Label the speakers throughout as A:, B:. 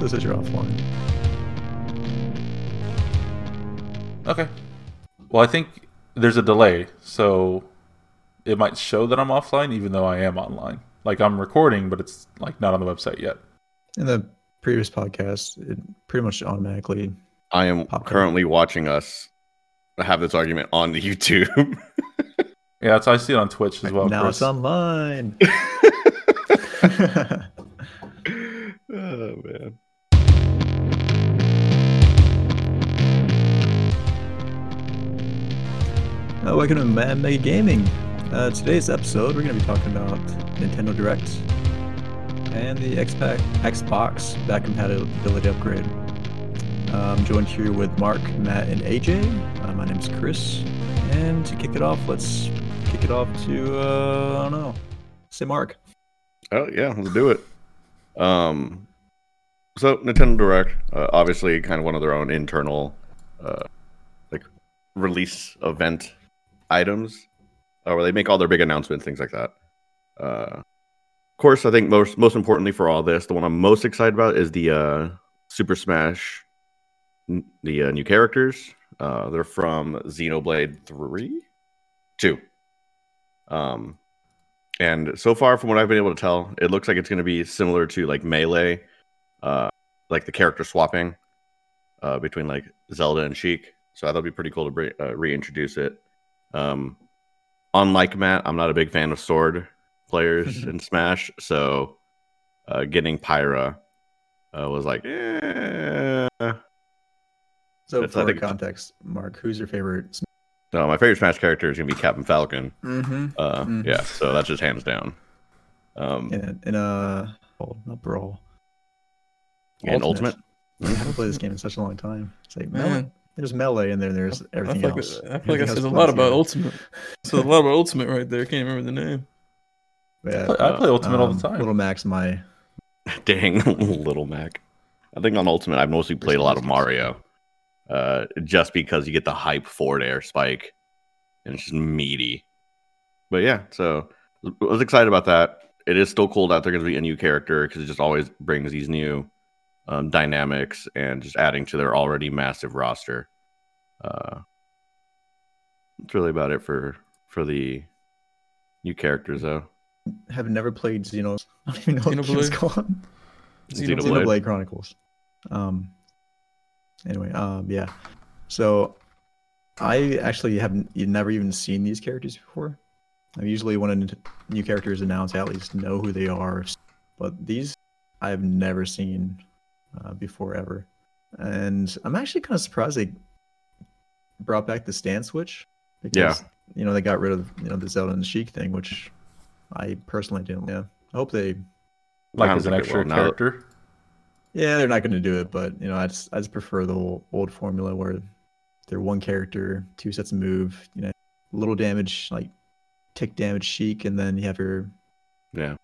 A: So it says you're offline.
B: Okay. Well, I think there's a delay, so it might show that I'm offline, even though I am online. Like I'm recording, but it's like not on the website yet.
A: In the previous podcast, it pretty much automatically.
C: I am
A: Popcorn.
C: currently watching us have this argument on the YouTube.
B: Yeah, that's I see it on Twitch as well.
A: now
B: Chris.
A: it's online.
C: oh man.
A: Uh, welcome to Mad Mega Gaming. Uh, today's episode, we're going to be talking about Nintendo Direct and the Xpac, Xbox back compatibility upgrade. Uh, I'm joined here with Mark, Matt, and AJ. Uh, my name's Chris. And to kick it off, let's kick it off to, uh, I don't know, say Mark.
C: Oh yeah, let's do it. Um, so Nintendo Direct, uh, obviously, kind of one of their own internal, uh, like release event items, uh, where they make all their big announcements, things like that. Uh, of course, I think most most importantly for all this, the one I'm most excited about is the uh, Super Smash, n- the uh, new characters. Uh, they're from Xenoblade Three, Two. Um, and so far, from what I've been able to tell, it looks like it's going to be similar to like Melee, uh, like the character swapping uh, between like Zelda and Sheik. So it'd be pretty cool to bring, uh, reintroduce it. Um, unlike Matt, I'm not a big fan of sword players in Smash, so uh, getting Pyra uh, was like, eh.
A: So,
C: That's-
A: for
C: think-
A: context, Mark, who's your favorite?
C: no, my favorite Smash character is gonna be Captain Falcon.
A: Mm-hmm.
C: Uh,
A: Mhm.
C: Yeah, so that's just hands down. Um,
A: In, in a, oh, not Brawl.
C: and Ultimate.
A: I haven't played this game in such a long time. It's like, melee.
D: Man,
A: There's melee, and then there's everything
D: feel like,
A: else.
D: I, feel like I said a lot about
A: together.
D: Ultimate. So a lot about Ultimate right there. Can't remember the name.
A: Yeah,
B: I play, I play Ultimate all
A: um,
B: the time.
A: Little Mac, my
C: Dang, little Mac. I think on Ultimate, I've mostly played a lot of Mario, uh, just because you get the hype forward air spike, and it's just meaty. But yeah, so I was excited about that. It is still cool that they're going to be a new character because it just always brings these new um, dynamics and just adding to their already massive roster. Uh, that's really about it for for the new characters, though.
A: have never played Xeno. I don't even know what the game's
D: Xenoblade?
A: called.
C: Xenoblade.
A: Xenoblade Chronicles. Um. Anyway, um, yeah. So, I actually haven't you've never even seen these characters before. I usually when a n- new character is announced, I at least know who they are. But these I've never seen uh, before ever, and I'm actually kind of surprised they brought back the stand switch. Because, You know they got rid of you know the Zelda and the Sheik thing, which I personally didn't. Yeah, I hope they
B: like
C: I
B: as an
C: think it
B: extra.
C: Now-
B: character.
A: Yeah, they're not going to do it, but you know, I just I just prefer the old, old formula where they're one character, two sets of move, you know, little damage like tick damage Sheik, and then you have your
C: Yeah.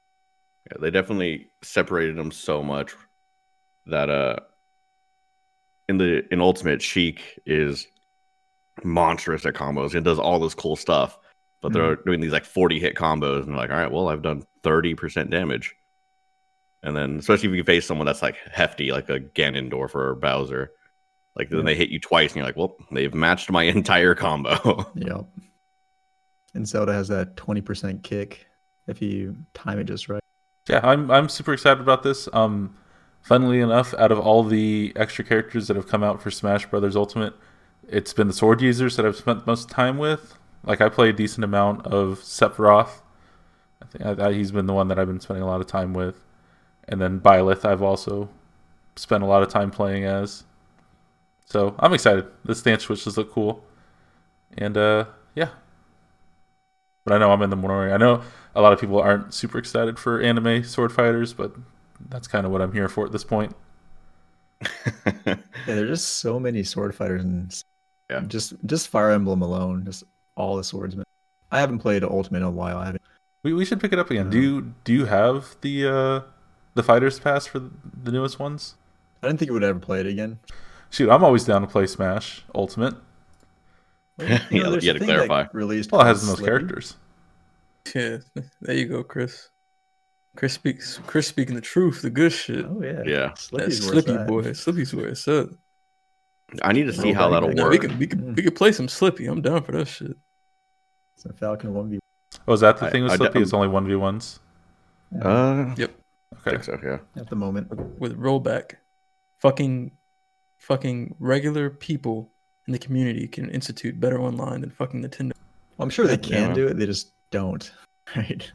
C: Yeah, they definitely separated them so much that uh in the in Ultimate Sheik is monstrous at combos and does all this cool stuff. But they're doing these like 40 hit combos and they're like, all right, well, I've done 30% damage. And then especially if you face someone that's like hefty, like a Ganondorf or a Bowser, like then they hit you twice and you're like, well, they've matched my entire combo.
A: yep. And Zelda has that twenty percent kick if you time it just right.
B: Yeah, I'm I'm super excited about this. Um, funnily enough, out of all the extra characters that have come out for Smash Brothers Ultimate, it's been the sword users that I've spent most time with. Like I play a decent amount of Sephiroth. I think I, I, he's been the one that I've been spending a lot of time with, and then Byleth I've also spent a lot of time playing as. So I'm excited. The stance switches look cool, and uh, yeah. But I know I'm in the minority. I know a lot of people aren't super excited for anime sword fighters, but that's kind of what I'm here for at this point.
A: Yeah, there's just so many sword fighters and
C: Yeah.
A: just just Fire Emblem alone, just all the swordsmen. I haven't played Ultimate in a while. I haven't.
B: We, we should pick it up again. Do you do you have the uh, the fighters pass for the newest ones?
A: I didn't think I would ever play it again.
B: Shoot, I'm always down to play Smash Ultimate.
C: Yeah,
A: You know,
C: yeah,
A: you
C: had to
A: thing that
C: clarify.
A: Released
B: Well, it has the most characters.
D: Yeah, there you go, Chris. Chris speaks. Chris speaking the truth, the good shit.
A: Oh yeah.
C: Yeah.
D: That
A: Slippi's where Slippi
D: boy. Slippi's where it's at.
C: I need to see how that'll
D: No,
C: work.
D: we could we could we could play some Slippi. I'm down for that shit.
A: It's Falcon one v.
B: Oh, is that the
C: I-
B: thing with
C: I d-
B: Slippi? It's only one v ones.
C: Uh,
D: Yep.
B: Okay.
C: so. Yeah.
A: At the moment.
D: with rollback. Fucking, fucking regular people in the community can institute better online than fucking Nintendo.
A: Well, I'm sure they
C: Yeah.
A: can do it. They just don't. Right.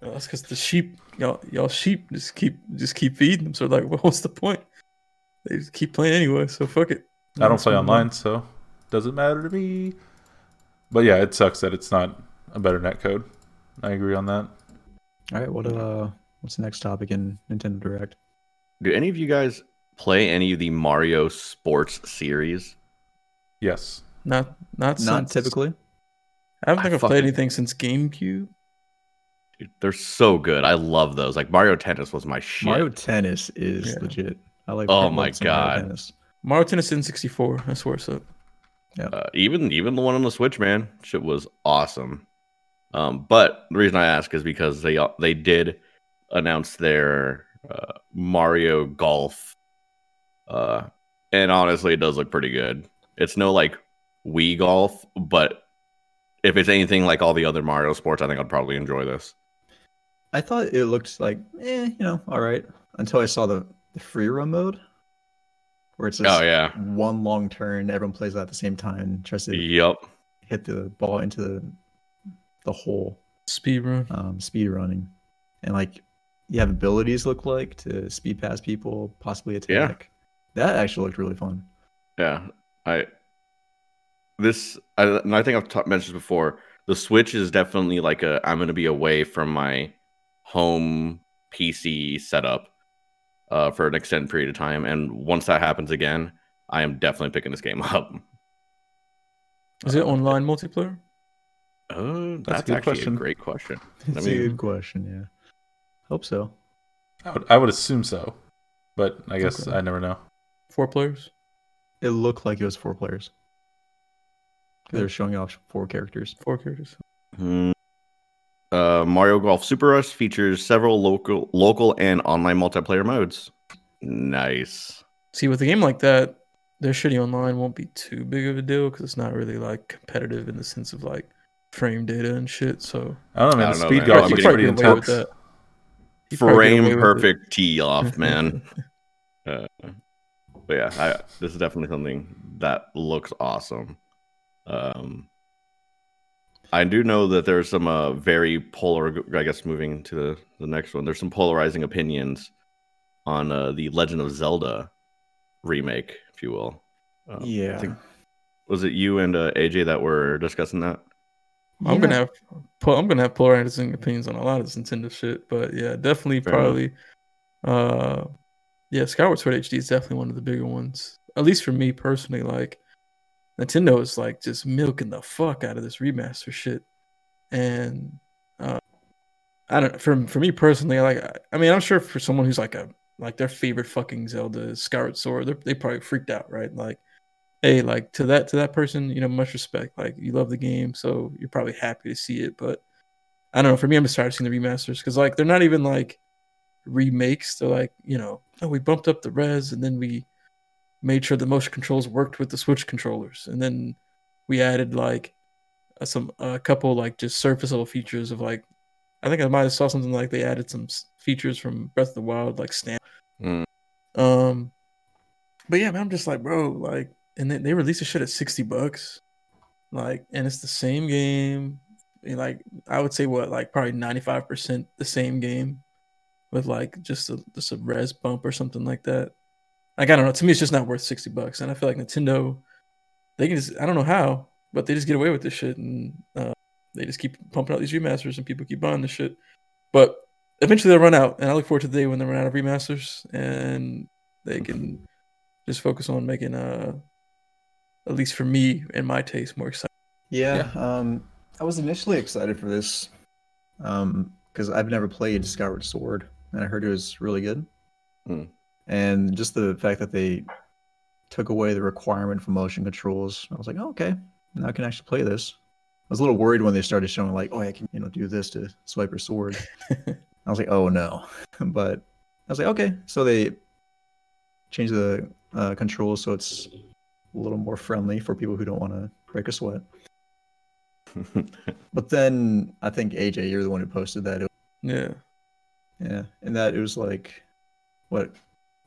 D: That's because the sheep, y'all, y'all sheep just keep just keep feeding them. So like, well, what's the point? They just keep playing anyway. So fuck it.
B: I don't play online, so doesn't matter to me. But yeah, it sucks that it's not a better netcode. I agree on that.
A: All right. What uh? What's the next topic in Nintendo Direct?
C: Do any of you guys play any of the Mario Sports series?
B: Yes.
D: Not not
A: Not
D: since-
A: typically.
D: I don't think I have
C: fucking-
D: played anything since GameCube.
C: Dude, they're so good. I love those. Like Mario Tennis was my shit.
A: Mario Tennis is
D: Yeah.
A: legit. I like.
C: Oh my
A: some Mario
C: God.
A: Tennis.
D: Mario Tennis N64. I swear so.
C: Uh, even even the one on the Switch, man, shit was awesome. Um, but the reason I ask is because they uh, they did announce their uh, Mario Golf, uh, and honestly, it does look pretty good. It's no like Wii Golf, but if it's anything like all the other Mario sports, I think I'd probably enjoy this.
A: I thought it looked like, eh, you know, all right. Until I saw the the free run mode, where it's just
C: Oh yeah,
A: one long turn. Everyone plays at the same time. and Tries to
C: yep.
A: hit the ball into the the hole.
D: Speedrun.
A: Um, speed running, and like you have abilities look like to speed past people, possibly
C: Yeah.
A: attack. That actually looked really fun.
C: Yeah, I this I, and I think I've ta- mentioned before. The Switch is definitely like a I'm going to be away from my home PC setup uh, for an extended period of time, and once that happens again, I am definitely picking this game up.
D: Is it online multiplayer?
C: Uh,
B: That's a
C: that's,
B: good
C: actually
B: question.
C: a great question.
A: It's
C: mean-
A: a good question. Yeah, hope so.
B: I would, I would assume so, but I guess
D: Okay.
B: I never know.
D: Four players.
A: It looked like it was four players. They're showing off four characters.
D: Four characters.
C: Hmm. Uh, Mario Golf Super Rush features several local, local and online multiplayer modes. Nice.
D: See, with a game like that, their shitty online won't be too big of a deal because it's not really like competitive in the sense of like frame data and shit. So
B: I don't know, man.
C: I
B: the
C: don't know,
B: speed golf
C: I'm
B: looks pretty
D: get with
B: intense.
D: that. He'd probably get
C: Frame
D: away with it.
C: perfect tee off, man. Uh, but yeah, I, this is definitely something that looks awesome. Um, I do know that there's some uh, very polar. I guess moving to the, the next one, there's some polarizing opinions on uh, the Legend of Zelda remake, if you will. Um, I
A: yeah,
C: think- was it you and uh, AJ that were discussing that?
D: I'm
A: Yeah.
D: gonna have I'm gonna have polarizing opinions on a lot of this Nintendo shit, but yeah, definitely
C: Fair enough.
D: probably uh yeah, Skyward Sword HD is definitely one of the bigger ones. At least for me personally, like Nintendo is like just milking the fuck out of this remaster shit. And uh I don't for for me personally, like I- I mean, I'm sure for someone who's like a like their favorite fucking Zelda Skyward Sword, they probably freaked out, right? Like hey, like to that to that person, you know, much respect. Like you love the game, so you're probably happy to see it. But I don't know. For me, I'm just tired of seeing the remasters because like they're not even like remakes. They're like you know, oh, we bumped up the res and then we made sure the motion controls worked with the Switch controllers, and then we added like uh, some a couple like just surface level features of like I think I might have saw something like they added some features from Breath of the Wild like stamp.
C: Mm.
D: Um, but yeah, man, I'm just like, bro, like, and then they released the shit at sixty bucks, like, and it's the same game. and, like, I would say what, like, probably ninety five percent the same game, with like just a just a res bump or something like that. Like, I don't know. To me, it's just not worth sixty bucks, and I feel like Nintendo, they can just, I don't know how, but they just get away with this shit, and uh, they just keep pumping out these remasters, and people keep buying this shit. But eventually they'll run out, and I look forward to the day when they run out of remasters and they can just focus on making uh at least for me and my taste more exciting.
A: Yeah, um, I was initially excited for this, um, because I've never played Skyward Sword, and I heard it was really good.
C: Hmm.
A: And just the fact that they took away the requirement for motion controls, I was like, oh, okay, now I can actually play this. I was a little worried when they started showing like, oh, I can, you know, do this to swipe your sword. I was like, oh no. but I was like, okay. So they changed the uh, controls so it's a little more friendly for people who don't want to break a sweat. But then I think AJ, you're the one who posted that.
D: Yeah.
A: yeah, and that it was like, what,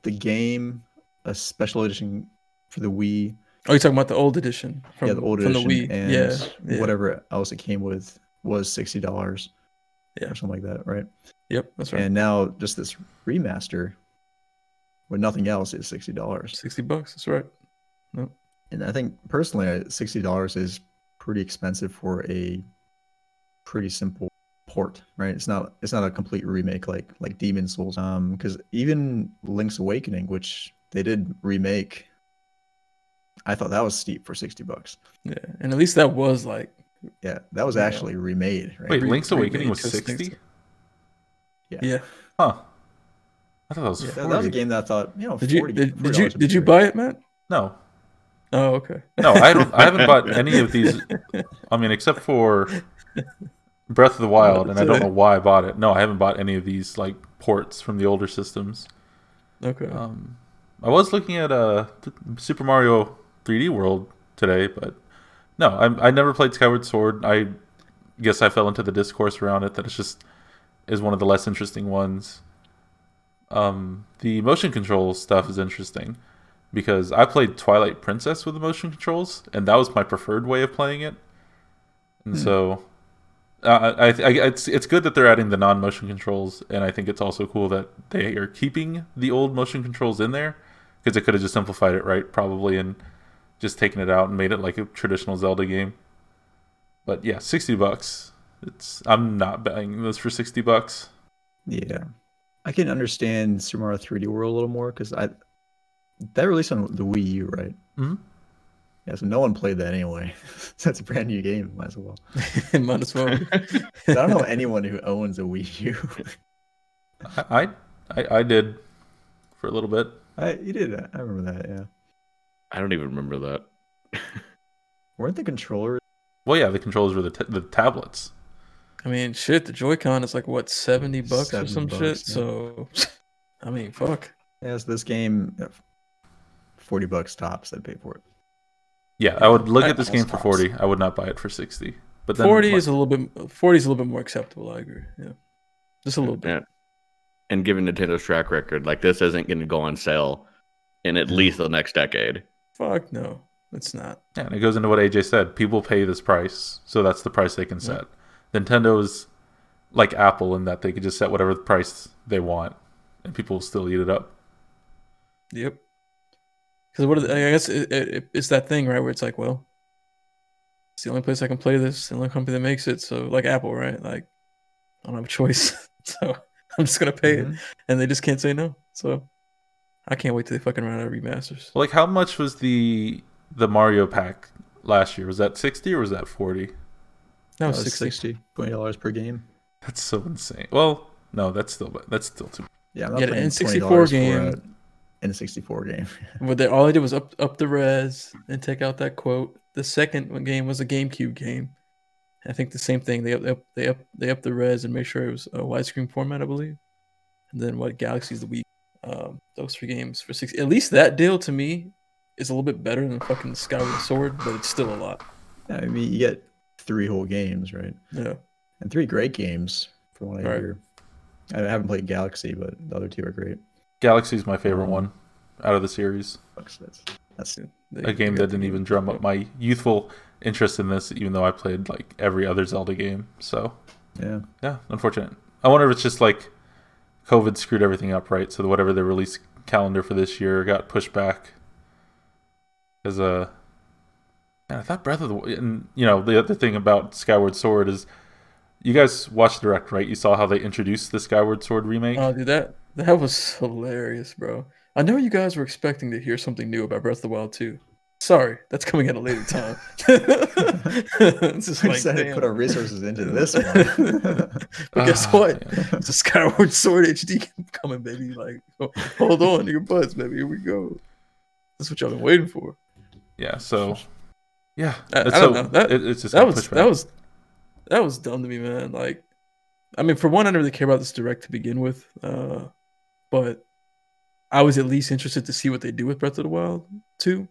A: the game, a special edition for the Wii,
D: Oh, you're talking about the old edition from,
A: yeah, the old
D: from
A: edition,
D: the Wii.
A: and
D: yeah, yeah.
A: whatever else it came with was sixty dollars,
D: Yeah.
A: or something like that, right?
D: Yep, that's right.
A: And now just this remaster, with nothing else, is sixty dollars.
D: Sixty bucks. That's right.
A: And I think personally, sixty dollars is pretty expensive for a pretty simple port, right? It's not it's not a complete remake like like Demon Souls. Um, because even Link's Awakening, which they did remake, I thought that was steep for sixty bucks.
D: Yeah, and at least that was like
A: Yeah, that was
D: Yeah.
A: actually remade, right?
B: Wait,
D: Re-
B: Link's Awakening was
D: remade to
B: 60?
D: 60.
A: yeah.
D: yeah.
B: Huh. I thought that was
D: Yeah,
A: That,
B: 40.
A: that was a game that I thought, you know,
D: Did you
A: 40
D: did, did you
A: $40 would
D: did you buy it, Matt?
B: No.
D: Oh, okay.
B: No, I don't I haven't bought any of these I mean except for Breath of the Wild and I don't know why I bought it. No, I haven't bought any of these like ports from the older systems.
D: Okay.
B: Um I was looking at uh Super Mario 3D World today, but no, I I never played Skyward Sword. I guess I fell into the discourse around it that it's just is one of the less interesting ones. Um, the motion control stuff is interesting because I played Twilight Princess with the motion controls, and that was my preferred way of playing it. And
A: Hmm.
B: so, uh, I, I, it's it's good that they're adding the non-motion controls, and I think it's also cool that they are keeping the old motion controls in there because it could have just simplified it, right? Probably and just taken it out and made it like a traditional Zelda game. But yeah, sixty bucks. It's I'm not buying this for sixty bucks.
A: Yeah, I can understand Super Mario 3D World a little more because I that released on the Wii U, right?
B: Mhm.
A: Yeah, so no one played that anyway. That's a brand new game. Might as well.
D: Might as well.
A: I don't know anyone who owns a Wii U.
B: I I, I, I did for a little bit.
A: I you did. I remember that. Yeah.
C: I don't even remember that.
A: Weren't the controllers?
B: Well, yeah, the controllers were the t- the tablets.
D: I mean, shit. The Joy-Con is like what seventy bucks or
A: 70
D: some shit.
A: yeah.
D: So, I mean, fuck.
A: Yes, this game, uh, forty bucks tops. I'd pay for it.
B: Yeah, I would look
D: I-
B: at this game for forty. I would not buy it for sixty. But then
D: Forty
B: like,
D: is a little bit. Forty is a little bit more acceptable. I agree. Yeah, just a little bit.
C: Yeah. And given Nintendo's track record, like this isn't going to go on sale in at mm-hmm. least the next decade.
D: Fuck no, it's not.
B: yeah, and it goes into what AJ said. People pay this price, so that's the price they can set. Nintendo's like Apple in that they could just set whatever price they want, and people will still eat it up.
D: Yep. Because what are the- I guess it, it, it's that thing, right? Where it's like, well, it's the only place I can play this. The only company that makes it. So, like Apple, right? Like, I don't have a choice. so I'm just gonna pay it,
A: Mhm.
D: and they just can't say no. So I can't wait till they fucking run out of remasters.
B: Like, how much was the the Mario pack last year? Was that sixty or was that forty?
D: That
A: That
D: was
A: was
D: 60.
A: 60 20 dollars per game.
B: That's so insane. Well, no, that's still that's still too.
A: Yeah, I'm
D: Yeah,
A: not
D: the
A: paying
D: N64
A: $20 for a. N64 game.
D: What they all they did was up up the res and take out that quote. The second game was a GameCube game. I think the same thing. They up, they up they up they up the res and make sure it was a widescreen format, I believe. And then what Galaxy's the week. Um, those three games for six. At least that deal to me is a little bit better than fucking Skyward Sword, but it's still a lot.
A: Yeah, I mean, you get three whole games, right?
D: Yeah.
A: And three great games, from what I
D: Right.
A: hear. I haven't played Galaxy, but the other two are great.
B: Galaxy's my favorite one out of the series.
A: That's that's, that's
D: They-
B: A game that didn't even drum up my youthful interest in this, even though I played like every other Zelda game. So
A: yeah.
B: yeah, unfortunate. I wonder if it's just like COVID screwed everything up, right? So whatever the release calendar for this year got pushed back. As a, man, I thought Breath of the Wi- and you know the other thing about Skyward Sword is, you guys watched direct, right? You saw how they introduced the Skyward Sword remake.
D: Oh, dude, that that was hilarious, bro. I know you guys were expecting to hear something new about Breath of the Wild 2. Sorry, that's coming at a later time. it's just
A: We
D: like,
A: decided to put our resources into this one.
D: but guess
B: Ah,
D: what?
B: yeah.
D: It's a Skyward Sword HD coming, baby. Like, hold on to your butts, baby. Here we go. That's what y'all been waiting for.
B: Yeah, so yeah,
D: I- I
B: it's
D: don't
B: so
D: know. That-
B: it- it's just
D: That was that was that was dumb to me, man. Like, I mean, for one, I didn't really care about this direct to begin with, uh, but I was at least interested to see what they do with Breath of the Wild 2.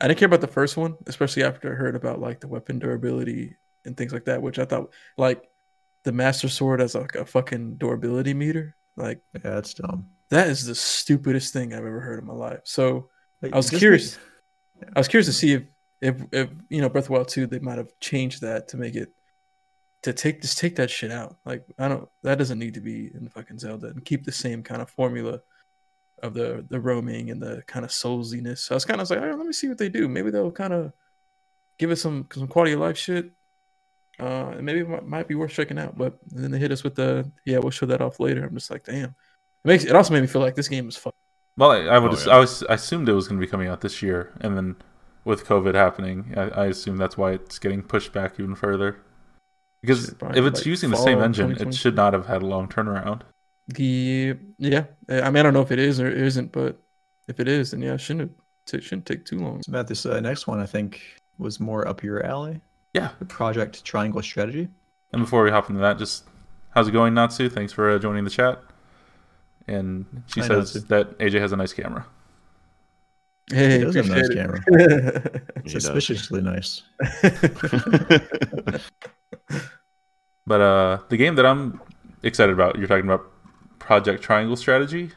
D: I didn't care about the first one, especially after I heard about like the weapon durability and things like that, which I thought like the Master Sword as like a fucking durability meter. Like
A: Yeah, that's dumb.
D: that is the stupidest thing I've ever heard in my life. So
A: Like,
D: I was curious.
A: make-
D: I was curious to see if, if, if you know, Breath of the Wild 2, they might have changed that to make it to take just take that shit out. Like I don't that doesn't need to be in fucking Zelda and keep the same kind of formula of the the roaming and the kind of soulsiness. So I was kind of like, all right, let me see what they do. Maybe they'll kind of give us some some quality of life shit. Uh, and maybe it might, might be worth checking out. But then they hit us with the yeah, we'll show that off later. I'm just like, damn. It makes it also made me feel like this game is fuck.
B: Well, I, I would.
C: Oh,
B: ass-
C: yeah.
B: I was. I assumed it was going to be coming out this year, and then with COVID happening, I, I assume that's why it's getting pushed back even further. Because if it's
D: like
B: using the same engine, it should not have had a long turnaround.
D: The yeah, I mean I don't know if it is or it isn't, but if it is, then yeah, it shouldn't have, it shouldn't take too long.
A: So Matt, this uh, next one I think was more up your alley.
B: Yeah.
A: The Project Triangle Strategy.
B: And before we hop into that, just how's it going, Natsu? Thanks for uh, joining the chat. And she
A: Hi,
B: says
A: Natsu.
B: that AJ has a nice camera.
D: Hey,
A: He does have a nice
D: appreciate
A: camera.
D: it.
C: He does.
A: Suspiciously nice.
B: But uh, the game that I'm excited about, you're talking about Project Triangle Strategy.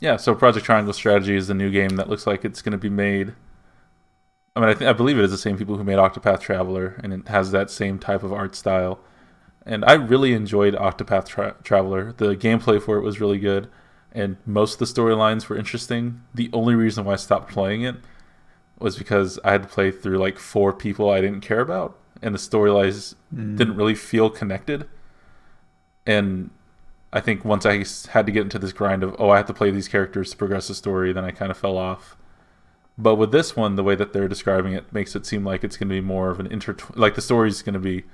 B: Yeah, so Project Triangle Strategy is the new game that looks like it's going to be made. I mean, I, th- I believe it is the same people who made Octopath Traveler, and it has that same type of art style. And I really enjoyed Octopath Tra- Traveler. The gameplay for it was really good, and most of the storylines were interesting. The only reason why I stopped playing it was because I had to play through like four people I didn't care about, and the storylines
A: Mm.
B: didn't really feel connected. And I think once I had to get into this grind of, oh, I have to play these characters to progress the story, then I kind of fell off. But with this one, the way that they're describing it makes it seem like it's going to be more of an inter like the story is going to be,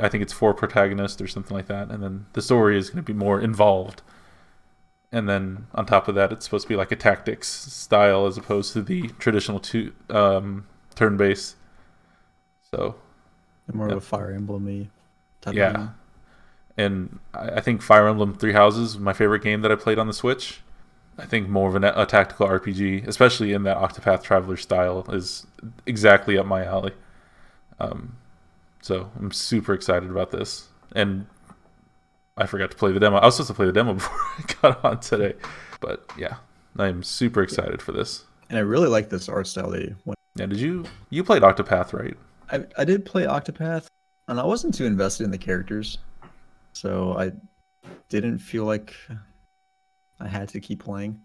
B: I think it's four protagonists or something like that, and then the story is going to be more involved. And then on top of that, it's supposed to be like a tactics style as opposed to the traditional two um, turn based. So
A: More
B: Yeah.
A: of a Fire Emblem-y type
B: yeah.
A: of game.
B: And I I think Fire Emblem Three Houses my favorite game that I played on the Switch. I think more of an, a tactical RPG, especially in that Octopath Traveler style, is exactly up my alley. Um, so I'm super excited about this. And I forgot to play the demo. I was supposed to play the demo before I got on today. But yeah, I'm super excited for this.
A: And I really like this art style they went.
B: Yeah, did you you played Octopath, right?
A: I, I did play Octopath, and I wasn't too invested in the characters, so I didn't feel like I had to keep playing.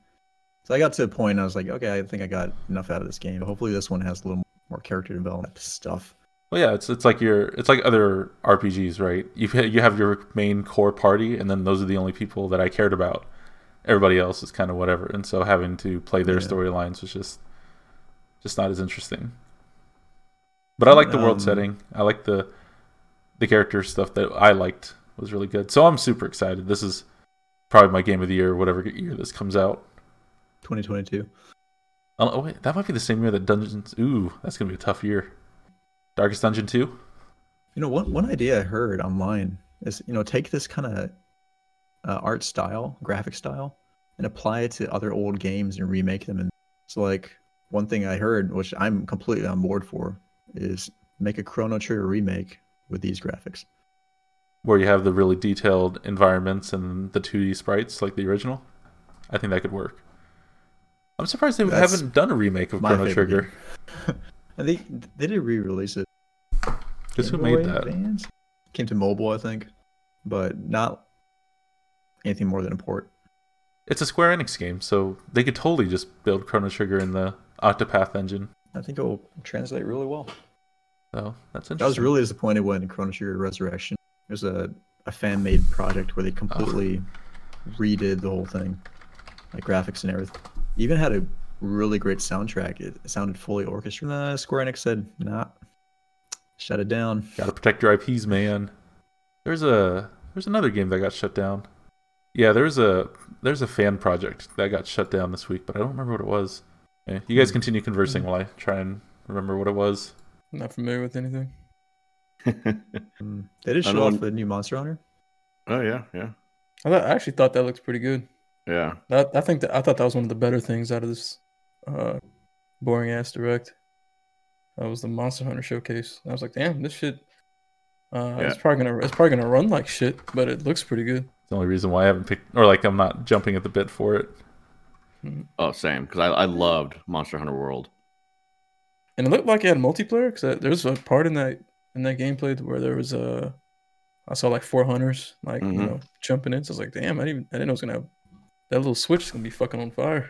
A: So I got to a point, I was like, okay, I think I got enough out of this game. Hopefully, this one has a little more character development stuff.
B: Well, yeah, it's it's like your it's like other RPGs, right? You you have your main core party, and then those are the only people that I cared about. Everybody else is kind of whatever, and so having to play their
A: Yeah.
B: storylines was just just not as interesting. But I like the world
A: Um,
B: setting. I like the the character stuff that I liked was really good. So I'm super excited. This is probably my game of the year, whatever year this comes out.
A: 2022.
B: Oh, oh, wait, that might be the same year that Dungeons. Ooh, that's gonna be a tough year. Darkest Dungeon two.
A: You know, one one idea I heard online is you know take this kind of uh, art style, graphic style, and apply it to other old games and remake them. And so, like one thing I heard, which I'm completely on board for, is make a Chrono Trigger remake with these graphics.
B: where you have the really detailed environments and the 2D sprites like the original. I think that could work. I'm surprised they
A: That's
B: haven't done a remake of Chrono Trigger.
A: They they did re-release it.
B: Because who made that?
A: Advance? Came to mobile, I think, but not anything more than a port.
B: It's a Square Enix game, so they could totally just build Chrono Trigger in the Octopath engine.
A: I think it will translate really well.
B: So that's interesting.
A: I was really disappointed when Chrono Trigger Resurrection. Was a, a fan made project where they completely redid the whole thing, like graphics and everything. Even had a really great soundtrack. It sounded fully orchestrated. Uh, Square Enix said, "Nah, shut it down."
B: Gotta protect your IPs, man. There's a there's another game that got shut down. Yeah, there's a there's a fan project that got shut down this week, but I don't remember what it was. Yeah, you guys
A: Hmm.
B: continue conversing while I try and remember what it was.
D: Not familiar with anything.
A: Mm, They did
C: I
A: show off the new Monster Hunter.
C: Oh yeah, yeah,
D: I, thought, I actually thought that looked pretty good.
C: yeah.
D: That, I think that I thought that was one of the better things out of this uh, boring ass direct. That was the Monster Hunter showcase. I was like, damn, this shit. Uh,
C: Yeah.
D: It's probably gonna it's probably gonna run like shit, but it looks pretty good.
B: the only reason why I haven't picked, or like I'm not jumping at the bit for it.
C: Oh, same. Because I, I loved Monster Hunter World.
D: And it looked like it had multiplayer because there was a part in that in that gameplay where there was a I saw like four hunters like you
C: Mhm.
D: know jumping in. So I was like, damn, I didn't even, I didn't know it was gonna have that little switch is gonna be fucking on fire.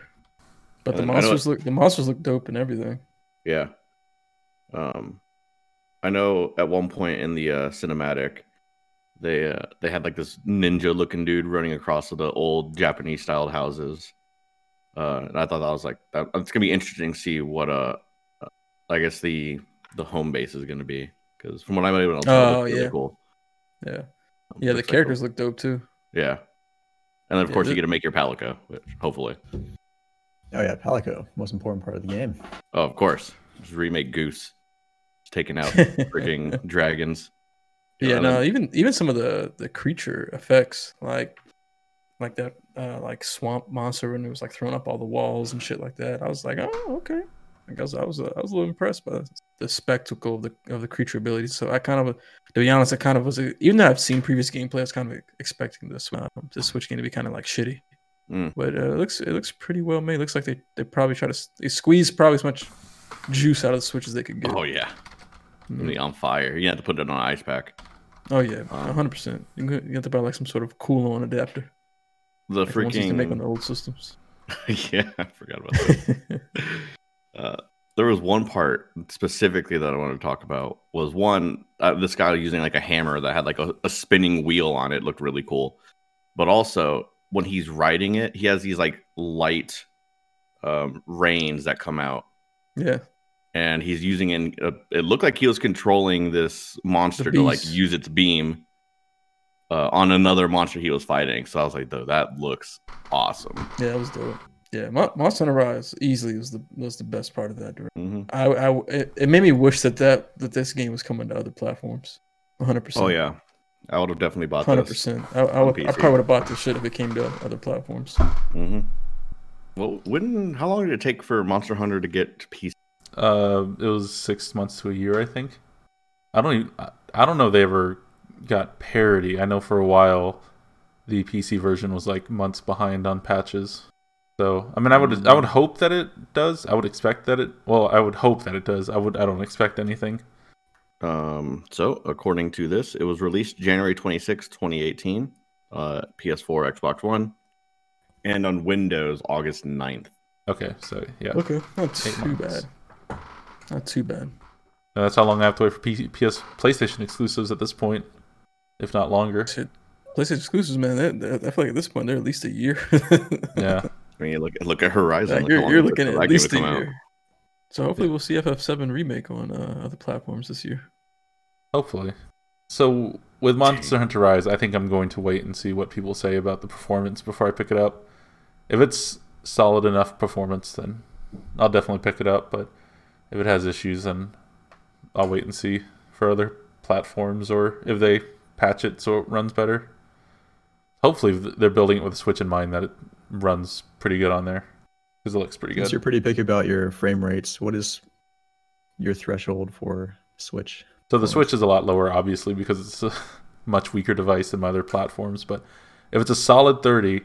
D: But the
C: And I know
D: monsters look the monsters look dope and everything.
C: Yeah. Um, I know at one point in the uh, cinematic, they uh, they had like this ninja looking dude running across the old Japanese styled houses. Uh, and I thought that was like that, it's gonna be interesting to see what uh, uh, I guess the the home base is gonna be because from what I'm able to tell,
D: Oh,
C: it looks really
D: yeah.
C: cool.
D: Yeah,
C: Um,
D: yeah. The
C: looks like
D: characters look dope too.
C: yeah, and then of
D: Yeah,
C: course
D: the-
C: you get to make your palico, which hopefully,
A: Oh yeah, Palico, most important part of the game.
C: oh of course, just remake Goose, just taking out freaking dragons.
D: Yeah,
C: and
D: no,
C: then-
D: even even some of the the creature effects, like like that uh like swamp monster when it was like throwing up all the walls and shit like that. I was like, oh, okay. I guess I was uh, I was a little impressed by the spectacle of the of the creature abilities. So I kind of, to be honest, I kind of was even though I've seen previous gameplay, I was kind of expecting this um, this Switch game to be kind of like shitty.
C: Mm.
D: But uh, it looks it looks pretty well made. looks like they they probably try to they squeeze probably as much juice out of the Switch as they could get.
C: Oh yeah, be on fire. You have to put it on an ice pack.
D: Oh yeah,
C: Um,
D: hundred percent. You have to buy like some sort of cool on adapter.
C: The
D: Like the ones used to make on
C: freaking
D: the old systems.
C: yeah, I forgot about that. uh, there was one part specifically that I wanted to talk about. Was one uh, this guy using like a hammer that had like a, a spinning wheel on it looked really cool, but also when he's riding it, he has these like light um, reins that come out,
D: yeah,
C: and he's using in. Uh, it looked like he was controlling this monster to like use its beam. Uh, on another monster he was fighting, so I was like, "Though that looks awesome."
D: yeah, it was dope. Yeah, Mo- Monster Hunter Rise easily was the was the best part of that. direct.
C: hmm
D: I, I it, it made me wish that that that this game was coming to other platforms. One hundred percent.
C: Oh yeah, I would have definitely bought
D: hundred
C: this.
D: percent. I, I, would, I probably would have bought this shit if it came to other platforms.
C: hmm Well, when? How long did it take for Monster Hunter to get to PC?
B: Uh, it was six months to a year, I think. I don't even, I- I don't know if they ever got parity. I know for a while the PC version was like months behind on patches. So I mean, I would I would hope that it does. I would expect that it. Well, I would hope that it does. I would. I don't expect anything.
C: Um, so according to this, it was released January 26, 2018, uh, PS4, Xbox One, and on Windows August 9th.
B: Okay, so yeah,
D: Okay, not too
B: months.
D: bad. Not too bad.
B: And that's how long I have to wait for PC, PS PlayStation exclusives at this point, if not longer.
D: Shit. PlayStation exclusives, man. They're, they're- I feel like at this point they're at least a year.
B: Yeah,
C: I mean, you look look at Horizon.
D: Like,
C: look
D: you're you're looking at at least a
C: come out.
D: year. So hopefully we'll see FF7 remake on uh, other platforms this year.
B: hopefully. So with Monster Hunter Rise, I think I'm going to wait and see what people say about the performance before I pick it up. If it's solid enough performance, then I'll definitely pick it up. But if it has issues, then I'll wait and see for other platforms or if they patch it so it runs better. Hopefully, they're building it with a Switch in mind that it runs pretty good on there because it looks pretty good.
A: Since you're pretty picky about your frame rates, what is your threshold for Switch?
B: So the Switch is a lot lower, obviously, because it's a much weaker device than my other platforms. But if it's a solid 30,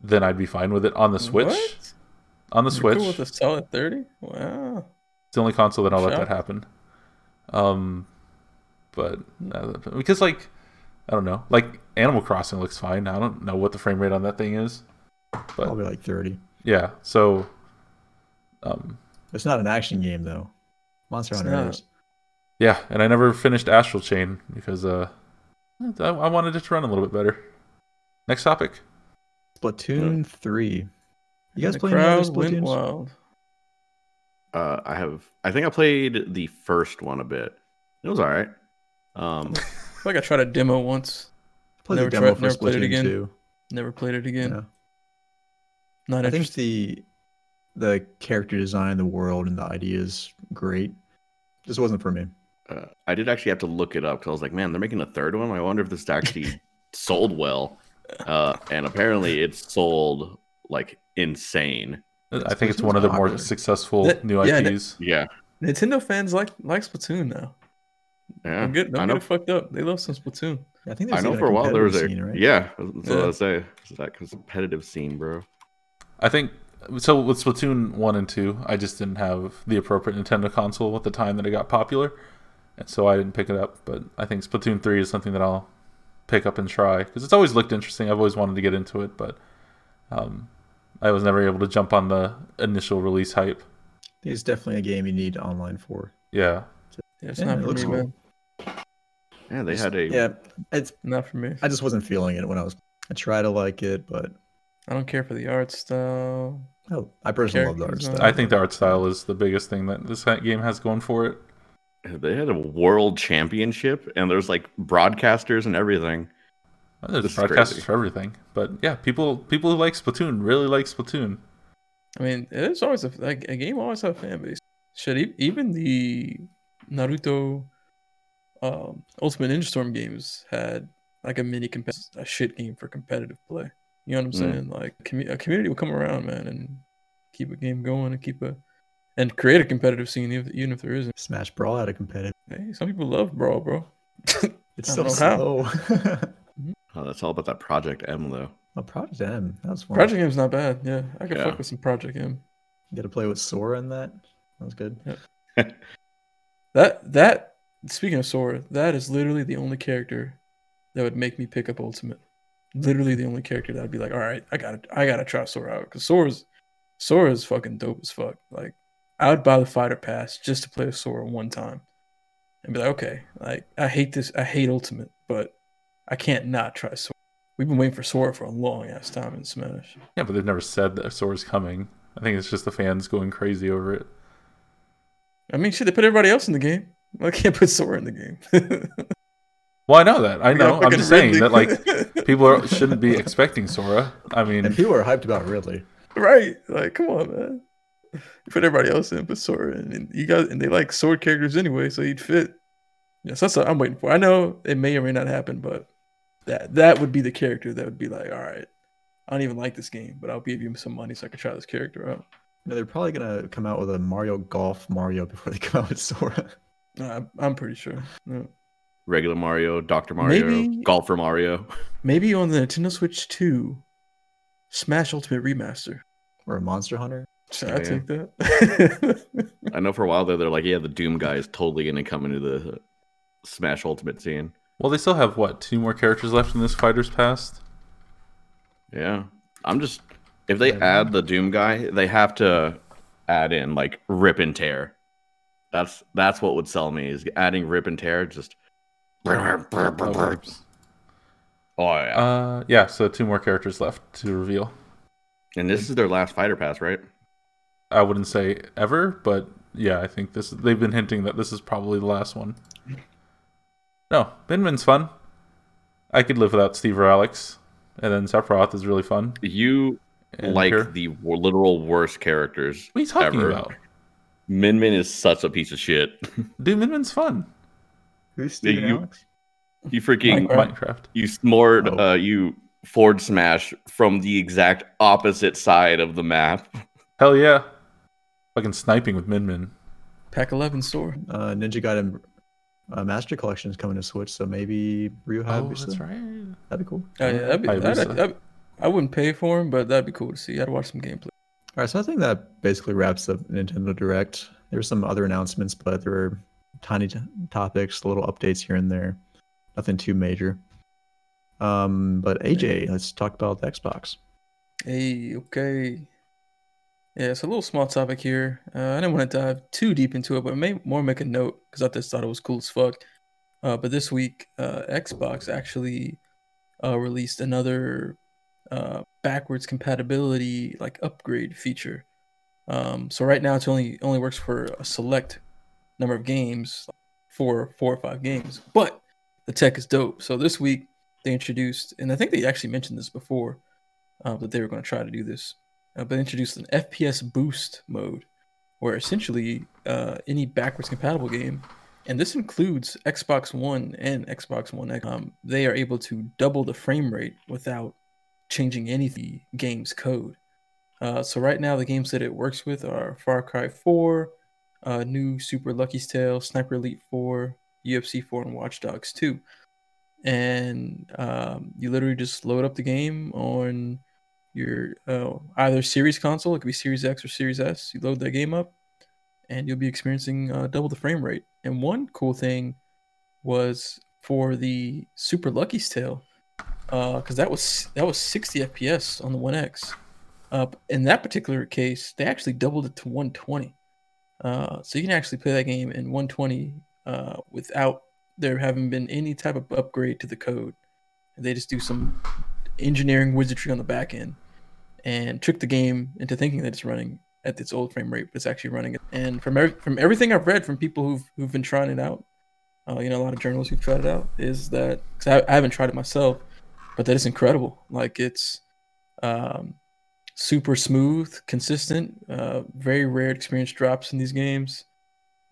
B: then I'd be fine with it on the Switch.
D: What?
B: On the
D: You're
B: Switch,
D: cool with a solid 30? Wow.
B: it's the only console that I'll let that happen. Um, but uh, because like I don't know, like Animal Crossing looks fine. I don't know what the frame rate on that thing is, but
A: Probably like 30.
B: yeah. So, um,
A: It's not an action game though. Monster Hunter
D: not.
A: is.
B: yeah, and I never finished Astral Chain because uh, I, I wanted it to run a little bit better. Next topic.
A: Splatoon 3. You guys playing any other
D: crowd
A: Splatoons?
D: wild.
C: Uh, I have. I think I played the first one a bit. It was all right. Um,
D: I feel like I tried a demo once.
A: Played
D: Never
A: the demo
D: tried-
A: for
D: never played it again.
A: 2.
D: Never played it again.
A: Yeah.
D: Not
A: I think the the character design, the world, and the idea is great. This wasn't for me.
C: uh, I did actually have to look it up because I was like, man, they're making a third one. I wonder if this actually sold well, uh, and apparently it's sold like insane.
B: I think it's one of the more successful
D: That-
B: new
D: yeah, that-
B: IPs.
C: Yeah,
D: Nintendo fans like like Splatoon now.
C: Yeah.
D: Don't get,
C: I
D: don't
C: know.
D: get it fucked up. They love some Splatoon.
A: I think
C: I know
A: even
C: for a while there was a
A: scene, right?
C: yeah. That's what I was say. It's that competitive scene, bro.
B: I think so with Splatoon one and two, I just didn't have the appropriate Nintendo console at the time that it got popular, and so I didn't pick it up. But I think Splatoon three is something that I'll pick up and try because it's always looked interesting. I've always wanted to get into it, but um, I was never able to jump on the initial release hype.
A: It's definitely a game you need online for.
B: Yeah,
D: Yeah, it's
A: Yeah,
D: not
A: it looks
D: me,
A: cool.
D: Man.
C: Yeah, they had a
A: Yeah, it's.
D: Not for me.
A: I just wasn't feeling it when I was. I try to like it, but
D: I don't care for the art style.
A: oh, I personally love the art style.
B: I think the art style is the biggest thing that this game has going for it.
C: they had a world championship, and there's like broadcasters and everything.
B: There's
C: This is
B: broadcasters for everything, but yeah, people people who like Splatoon really like Splatoon.
D: I mean, it's always a like a game always have a fan base. Shit, e- even the Naruto um, Ultimate Ninja Storm games had like a mini comp- a shit game for competitive play. You know what I'm
C: Mm.
D: saying? Like commu- a community will come around, man, and keep a game going and keep a and create a competitive scene, even even if there isn't.
A: Smash Brawl had a competitive.
D: Hey, some people love brawl, bro.
A: It's
D: I
A: so
D: don't know how.
A: slow.
C: Oh, that's all about that Project M though.
A: oh, Project M. That's was fun.
D: Project M's not bad. Yeah, I could
C: Yeah.
D: fuck with some Project M.
A: You got to play with Sora in that. That was good.
D: That that speaking of Sora, that is literally the only character that would make me pick up Ultimate. Literally the only character that would be like, all right, I gotta I gotta try Sora out because Sora's Sora's fucking dope as fuck. Like I would buy the fighter pass just to play with Sora one time and be like, okay, like I hate this, I hate Ultimate, but I can't not try Sora. We've been waiting for Sora for a long ass time in Smash.
B: Yeah, but they've never said that Sora's coming. I think it's just the fans going crazy over it.
D: I mean, shit, they put everybody else in the game. I can't put Sora in the game.
B: Well, I know that. I know. I'm just saying that like people are, shouldn't be expecting Sora. I mean,
A: And
B: mean,
A: people are hyped about Ridley.
D: Right. Like, come on, man. You put everybody else in, put Sora in. And you got and they like sword characters anyway, so he'd fit. Yes, that's what I'm waiting for. I know it may or may not happen, but that that would be the character that would be like, all right, I don't even like this game, but I'll give you some money so I can try this character out.
A: You know, they're probably gonna come out with a Mario Golf Mario before they come out with Sora.
D: No, I'm, I'm pretty sure. No.
C: Regular Mario, Doctor Mario,
D: Maybe-
C: Golfer Mario.
D: Maybe on the Nintendo Switch 2, Smash Ultimate Remaster.
A: or a Monster Hunter.
D: Should
C: Oh,
D: I
C: yeah.
D: take that?
C: I know for a while there, they're like, yeah, the Doom guy is totally gonna come into the Smash Ultimate scene.
B: well, they still have what two more characters left in this Fighters Past.
C: Yeah, I'm just if they add the Doom guy, they have to add in like Rip and Tear. That's that's what would sell me is adding Rip and Tear. Just
B: Oh,
C: oh yeah,
B: Uh, yeah. So two more characters left to reveal.
C: and this is their last fighter pass, right?
B: I wouldn't say ever, but yeah, I think this. They've been hinting that this is probably the last one. No, Min Min's fun. I could live without Steve or Alex, and then Sephiroth is really fun.
C: You
B: And
C: like
B: here-
C: the literal worst characters.
B: what are you talking
C: ever.
B: about?
C: Min Min is such a piece of shit.
B: Dude, Min Min's fun.
A: Who's Steven
C: you-
A: Alex?
C: You freaking
D: Minecraft.
B: Minecraft.
C: you smored
A: Oh.
C: uh you forward smash from the exact opposite side of the map.
B: Hell yeah. Fucking sniping with Min Min.
D: Pack 11 store.
A: Uh, Ninja Gaiden uh, Master Collection is coming to Switch, so maybe Ryu
B: Oh,
A: Hayabusa.
B: that's right.
A: That'd be cool.
D: Oh, yeah, that'd be, that'd, that'd, I wouldn't pay for him, but that'd be cool to see. I'd watch some gameplay.
A: All right, so I think that basically wraps up Nintendo Direct. There were some other announcements, but there were tiny t- topics, little updates here and there. Nothing too major. Um, but AJ, let's talk about the Xbox.
D: Hey, okay. Yeah, it's a little small topic here. Uh, I didn't want to dive too deep into it, but may more make a note because I just thought it was cool as fuck. Uh, but this week, uh, Xbox actually uh, released another uh, backwards compatibility like upgrade feature. Um, so right now, it only only works for a select number of games, four four or five games. But the tech is dope. So this week they introduced, and I think they actually mentioned this before uh, that they were going to try to do this. Uh, but introduced an FPS boost mode, where essentially uh, any backwards compatible game and this includes Xbox One and Xbox One X. Um, they are able to double the frame rate without changing any the game's code. Uh, so right now, the games that it works with are Far Cry 4, uh, new Super Lucky's Tale, Sniper Elite 4, UFC 4, and Watch Dogs 2. And um, you literally just load up the game on your uh, either Series console, it could be Series X or Series S. You load that game up, and you'll be experiencing uh, double the frame rate. And one cool thing was for the Super Lucky's Tale, because uh, that was that was 60 FPS on the One X. Uh, in that particular case, they actually doubled it to 120. Uh, so you can actually play that game in 120 uh, without there having been any type of upgrade to the code. They just do some engineering wizardry on the back end and trick the game into thinking that it's running at its old frame rate, but it's actually running it. And from from everything I've read from people who've who've been trying it out, uh, you know, a lot of journalists who've tried it out, is that because I, I, haven't tried it myself, but that is incredible. Like it's um, super smooth, consistent. Uh, very rare experience drops in these games.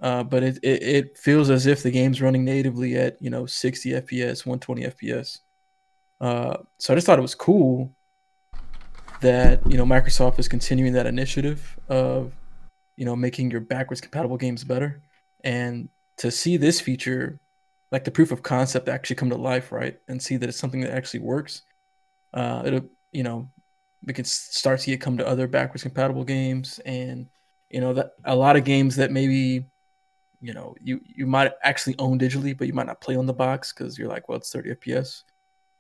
D: Uh, but it, it, it feels as if the game's running natively at you know 60 FPS, 120 FPS. Uh, so I just thought it was cool that you know Microsoft is continuing that initiative of you know making your backwards compatible games better, and to see this feature, like the proof of concept, actually come to life, right, and see that it's something that actually works. Uh, it'll you know we can start to see it come to other backwards compatible games, and you know that a lot of games that maybe you know you you might actually own digitally, but you might not play on the box because you're like, well, it's 30 FPS.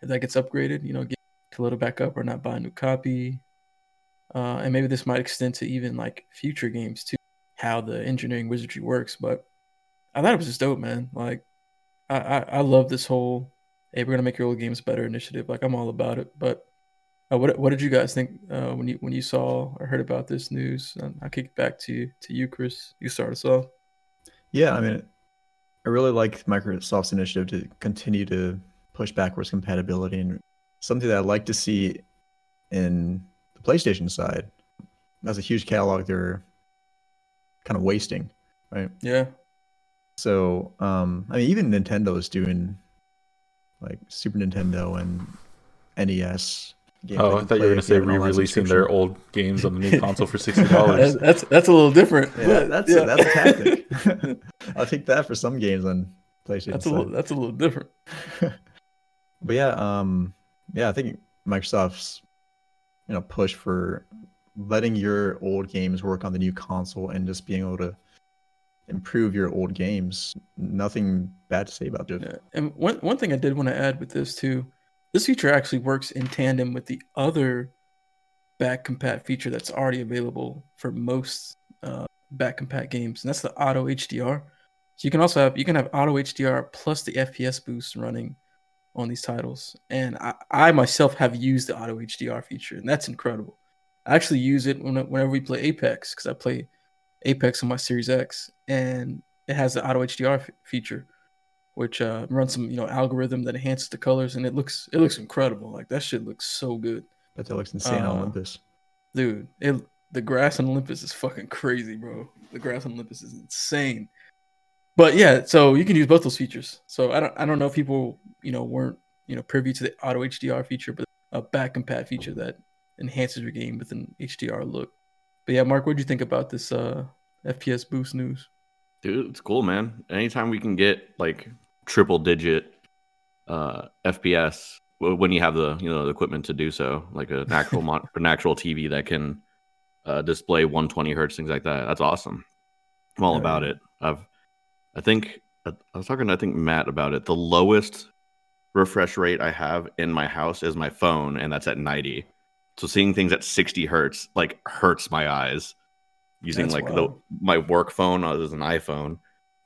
D: If that gets upgraded, you know, get to load it back up or not buy a new copy. Uh, and maybe this might extend to even like future games too, how the engineering wizardry works. But I thought it was just dope, man. Like, I, I, I love this whole hey, we're gonna make your old games better initiative. Like, I'm all about it. But uh, what what did you guys think uh, when you when you saw or heard about this news? And I'll kick it back to to you, Chris. You start us off.
A: Yeah, I mean, I really like Microsoft's initiative to continue to push backwards compatibility and something that I'd like to see in the PlayStation side. That's a huge catalog they're kind of wasting, right?
D: Yeah.
A: So, um, I mean, even Nintendo is doing like Super Nintendo and NES. Games.
B: Oh, I thought you were going to say re-releasing their old games on the new console for sixty dollars.
D: that's that's a little different.
A: Yeah, that's yeah. A, that's a tactic. I'll take that for some games on PlayStation.
D: That's a little, that's a little different.
A: but yeah, um, yeah, I think Microsoft's you know push for letting your old games work on the new console and just being able to improve your old games. Nothing bad to say about it.
D: Yeah. And one one thing I did want to add with this too, this feature actually works in tandem with the other back compat feature that's already available for most uh, back compat games, and that's the auto HDR. So you can also have you can have auto HDR plus the FPS boost running on these titles. And I, I myself have used the auto HDR feature, and that's incredible. I actually use it when, whenever we play Apex because I play Apex on my Series X, and it has the auto HDR f- feature, which uh, runs some you know algorithm that enhances the colors, and it looks it looks incredible. Like that shit looks so good.
A: But that looks insane uh, on Olympus,
D: dude. It the grass on Olympus is fucking crazy, bro. The grass on Olympus is insane but yeah, so you can use both those features. So I don't I don't know if people you know weren't you know privy to the auto HDR feature, but a back compat feature that enhances your game with an HDR look. But yeah, Mark, what do you think about this uh, FPS boost news?
C: Dude, it's cool, man. Anytime we can get like triple digit uh, FPS when you have the you know the equipment to do so, like an actual mon- an actual TV that can uh, display 120 hertz, things like that. That's awesome. I'm all about it. I've I think I was talking to I think Matt about it. The lowest refresh rate I have in my house is my phone, and that's at 90. So seeing things at 60 hertz like hurts my eyes. Using that's like wild. the my work phone as an iPhone,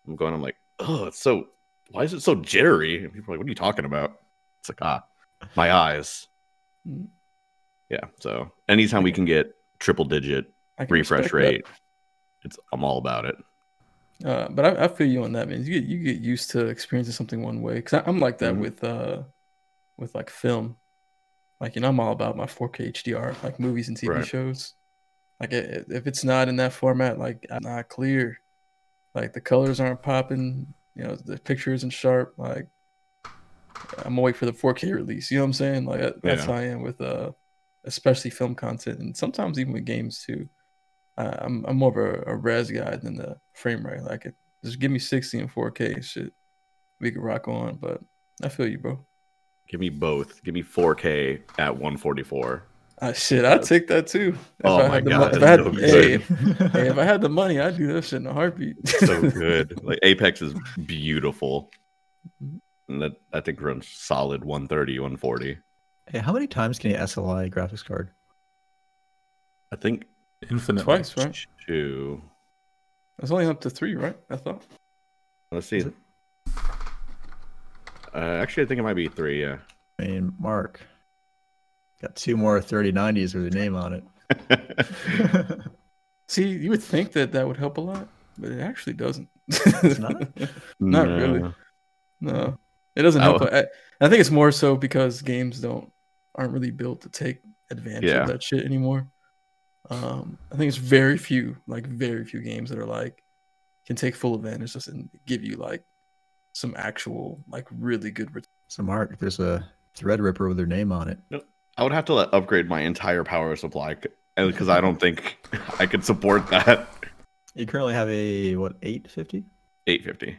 C: I'm going. I'm like, oh, it's so. Why is it so jittery? And people are like, what are you talking about? It's like ah, my eyes. Mm-hmm. Yeah. So anytime we can get triple digit refresh rate, that. it's I'm all about it.
D: Uh, but I, I, feel you on that, man. You get you get used to experiencing something one way. Cause I, am like that mm-hmm. with uh with like film. Like you know, I'm all about my 4K HDR, like movies and TV right. shows. Like if it's not in that format, like I'm not clear. Like the colors aren't popping. you know the picture isn't sharp. Like I'm gonna wait for the 4K release. You know what I'm saying? Like that's
C: Yeah.
D: how I am with uh, especially film content, and sometimes even with games too. Uh, I'm I'm more of a, a res guy than the frame rate. Like it, just give me 60 and 4K shit. We could rock on, but I feel you, bro.
C: Give me both. Give me 4K at 144.
D: Ah, shit, I'd take that too. If
C: Oh
D: I
C: my God,
D: mo- if I had,
C: so
D: hey, hey, if I had the money, I'd do that shit in a heartbeat.
C: So good. like Apex is beautiful.
D: Mhm.
C: And that I think runs solid 130, 140.
A: Hey, how many times can you SLI a graphics card?
C: I think
B: infinite
D: Twice, right?
C: two.
D: It's only up to three, right? I thought.
C: Let's see.
A: Is it?
C: Uh, actually, I think it might be three. Yeah.
A: I mean, Mark got two more 3090s with your name on it.
D: See, you would think that that would help a lot, but it actually doesn't.
A: It's not?
D: Not
C: No.
D: really. No, it doesn't
C: Oh.
D: help. I, I think it's more so because games don't aren't really built to take advantage
C: Yeah.
D: of that shit anymore. Um, I think it's very few, like very few games that are like can take full advantage of this and give you like some actual like really good. Ret-
A: so, Mark, there's a Threadripper with their name on it.
C: I would have to like, upgrade my entire power supply because I don't think I could support that.
A: You currently have a, what, 850?
C: 850.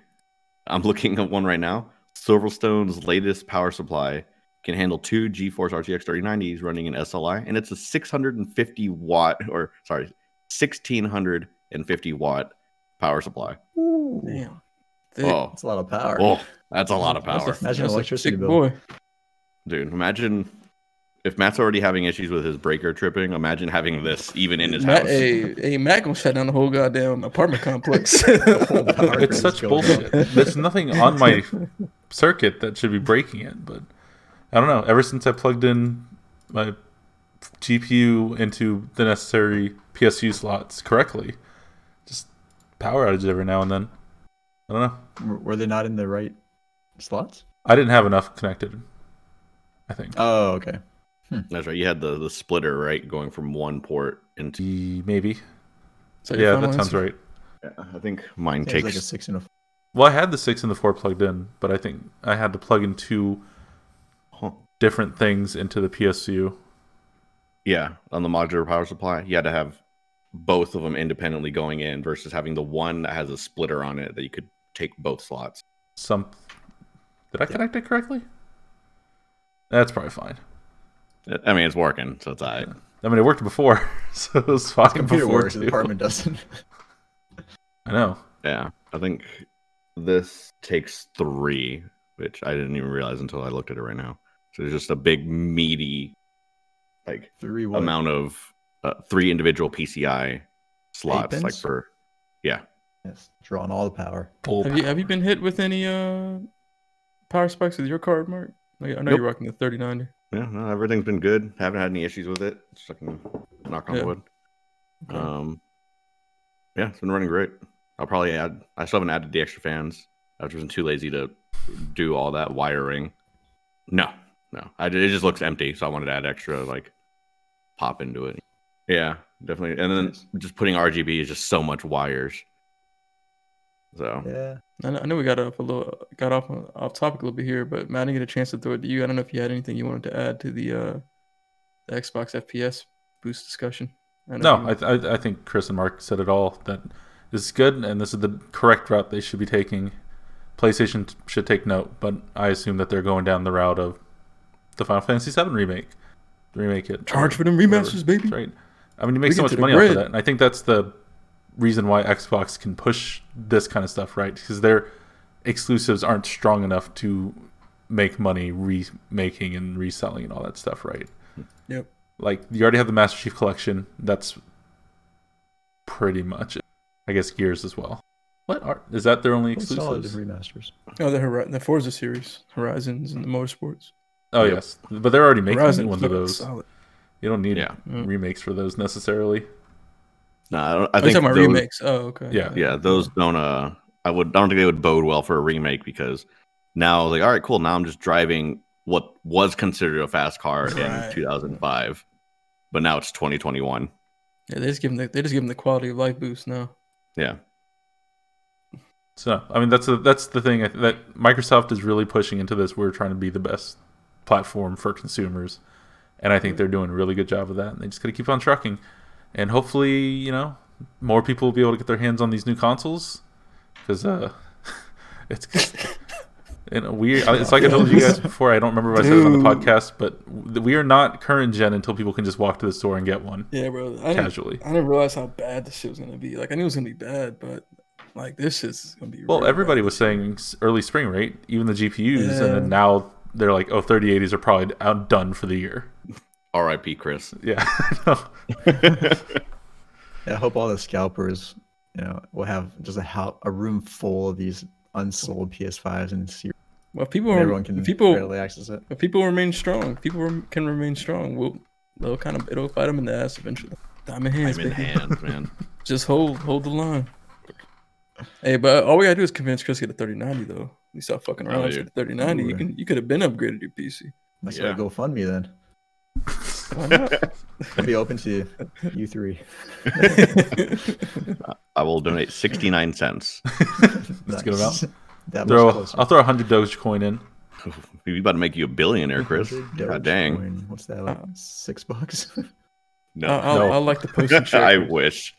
C: I'm looking at one right now. Silverstone's latest power supply can handle two GeForce RTX 3090s running in SLI, and it's a 650 watt, or sorry, 1650 watt power supply.
A: Ooh,
D: Damn, Thick.
C: Oh,
A: That's a lot of power.
C: oh, that's a lot of
D: That's a-
C: power,
A: Imagine
D: that's
A: electricity
D: thick
A: bill.
D: boy.
C: dude. Imagine if Matt's already having issues with his breaker tripping. Imagine having this even in his
D: Matt,
C: house.
D: hey, hey, Matt gonna shut down the whole goddamn apartment complex.
B: It's such
A: going
B: bullshit.
A: down.
B: There's nothing on my circuit that should be breaking it, but I don't know. Ever since I plugged in my GPU into the necessary PSU slots correctly, just power outages every now and then. I don't know.
A: Were- Were they not in the right slots?
B: I didn't have enough connected. I think.
A: Oh, okay. Hmm.
C: That's right. You had the the splitter right going from one port into.
B: Maybe.
D: So
B: Yeah, that sounds right.
C: Yeah, I think mine
A: It's
C: takes.
A: like a six and a Four.
B: Well, I had the six and the four plugged in, but I think I had to plug in two
C: Huh.
B: different things into the PSU.
C: Yeah, on the modular power supply, you had to have both of them independently going in versus having the one that has a splitter on it that you could take both slots.
B: Some. Did I connect it correctly? That's probably fine.
C: I mean, it's working, so it's all right.
B: I mean, it worked before, so it was fine
A: computer
B: before
A: works, the
B: too.
A: apartment doesn't.
B: I know.
C: Yeah, I think this takes three, which I didn't even realize until I looked at it right now. So it's just a big meaty, like
A: Three what?
C: amount of uh, three individual PCI slots, like for yeah.
A: Yes, drawing all the power.
B: Full
D: Have you have you been hit with any uh power spikes with your card, Mark? Like, I know
C: Nope.
D: you're rocking the 3090.
C: Yeah, no, everything's been good. Haven't had any issues with it. Just fucking knock on
D: Yeah.
C: wood.
D: Okay.
C: Um, yeah, it's been running great. I'll probably add. I still haven't added the extra fans. I was just too lazy to do all that wiring. No, no, I it just looks empty, so I wanted to add extra like pop into it. Yeah, definitely. And then just putting RGB is just so much wires. So
A: Yeah.
D: I know, I know we got off a little got off off topic a little bit here, but Matt, I didn't get a chance to throw it to you. I don't know if you had anything you wanted to add to the uh the Xbox FPS boost discussion. I
B: No, I, I I think Chris and Mark said it all. That this is good, and this is the correct route they should be taking. PlayStation should take note, but I assume that they're going down the route of the Final Fantasy VII remake. Remake it.
D: charge for them
B: whatever.
D: remasters, baby.
B: That's right. I mean, you make
D: We
B: so much
D: to the
B: money off of that, and I think that's the reason why Xbox can push this kind of stuff, right? Because their exclusives aren't strong enough to make money remaking and reselling and all that stuff, right?
D: Yep.
B: Like you already have the Master Chief Collection. That's pretty much it. I guess Gears as well. What are is that their only
A: Well, solid remasters.
D: Oh, the Hori- the Forza series, Horizons, and the Motorsports.
B: Oh
C: Yep.
B: yes, but they're already making
D: Horizon
B: ones of those.
D: solid.
B: You don't need
C: Yeah.
D: Mm.
B: remakes for those necessarily.
C: No, I, don't, I
D: Oh,
C: think
D: talking about
C: those-
D: remakes. Oh, okay.
B: Yeah.
C: yeah those don't uh i would I don't think they would bode well for a remake because now like all right cool now i'm just driving what was considered a fast car
D: Right.
C: in 2005 but now it's 2021
D: Yeah, they just give them the, they just give them the quality of life boost now.
C: yeah
B: So I mean that's a, that's the thing that Microsoft is really pushing into this. We're trying to be the best platform for consumers, and I think they're doing a really good job of that. And they just got to keep on trucking, and hopefully, you know, more people will be able to get their hands on these new consoles because uh, it's in a weird. It's like I told you guys before. I don't remember if I said it on the podcast, but we are not current gen until people can just walk to the store and get one
D: Yeah, bro. I didn't,
B: casually.
D: I didn't realize how bad this shit was gonna be. Like I knew it was gonna be bad, but like this shit's gonna be.
B: Well, everybody
D: bad.
B: was saying early spring, right? Even the GPUs, and
D: Yeah.
B: then now they're like, oh, 3080s are probably outdone for the year.
C: R.I.P. Chris.
B: Yeah. I.
A: Yeah, I hope all the scalpers, you know, will have just a how a room full of these unsold PS5s and Series.
D: Well, if people
A: and everyone can
D: people
A: readily access it.
D: if people remain strong. People rem- can remain strong. We'll they'll kind of it'll bite them in the ass eventually. Diamond hands,
C: I'm in
D: baby.
C: hands, man.
D: Just hold hold the line. Hey, but all we gotta do is convince Chris to get a 3090 though. You stop fucking around.
C: Oh,
D: with
C: dude.
D: the 3090. You can you could have been upgraded your PC.
A: That's
C: Yeah.
A: yeah. go fund me then.
D: Why not?
A: I'll be open to you three.
C: I will donate 69 cents.
B: Let's get 'em out.
A: That
B: throw. I'll throw a hundred Dogecoin in.
C: We about to make you a billionaire, Chris. God dang.
A: Dogecoin. What's that? Like six bucks?
C: No,
D: I'll, I'll,
B: No.
D: I'll like the post.
C: I wish.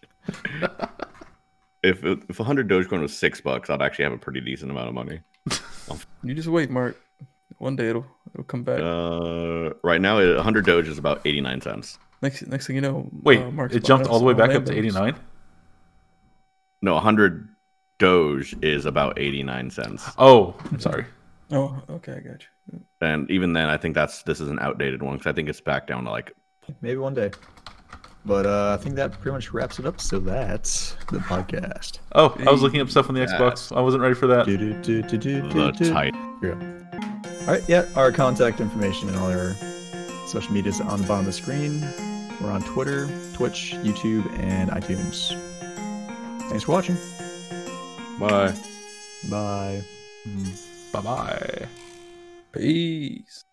C: if it- if 100 Dogecoin was six bucks, I'd actually have a pretty decent amount of money.
D: You just wait, Mark. One day it'll it'll come back.
C: Uh, right now, it- 100 Doge is about 89 cents.
D: next next thing you know,
B: Wait,
D: uh, Mark's
B: it jumped all the way back up to 89?
C: No, 100 Doge is about 89 cents.
B: Oh, I'm sorry.
D: Oh, okay, I got you.
C: And even then, I think that's this is an outdated one because I think it's back down to like
A: Maybe one day. But uh, I think that pretty much wraps it up. So that's the podcast.
B: Oh, I was looking up stuff on the Xbox. I wasn't ready for that.
A: Do, do, do, do, do,
C: the
A: do, do.
C: tight.
A: Yeah. All right. Yeah. Our contact information and all our social media is on the bottom of the screen. We're on Twitter, Twitch, YouTube, and iTunes. Thanks for watching.
C: Bye.
A: Bye.
B: Bye bye.
D: Peace.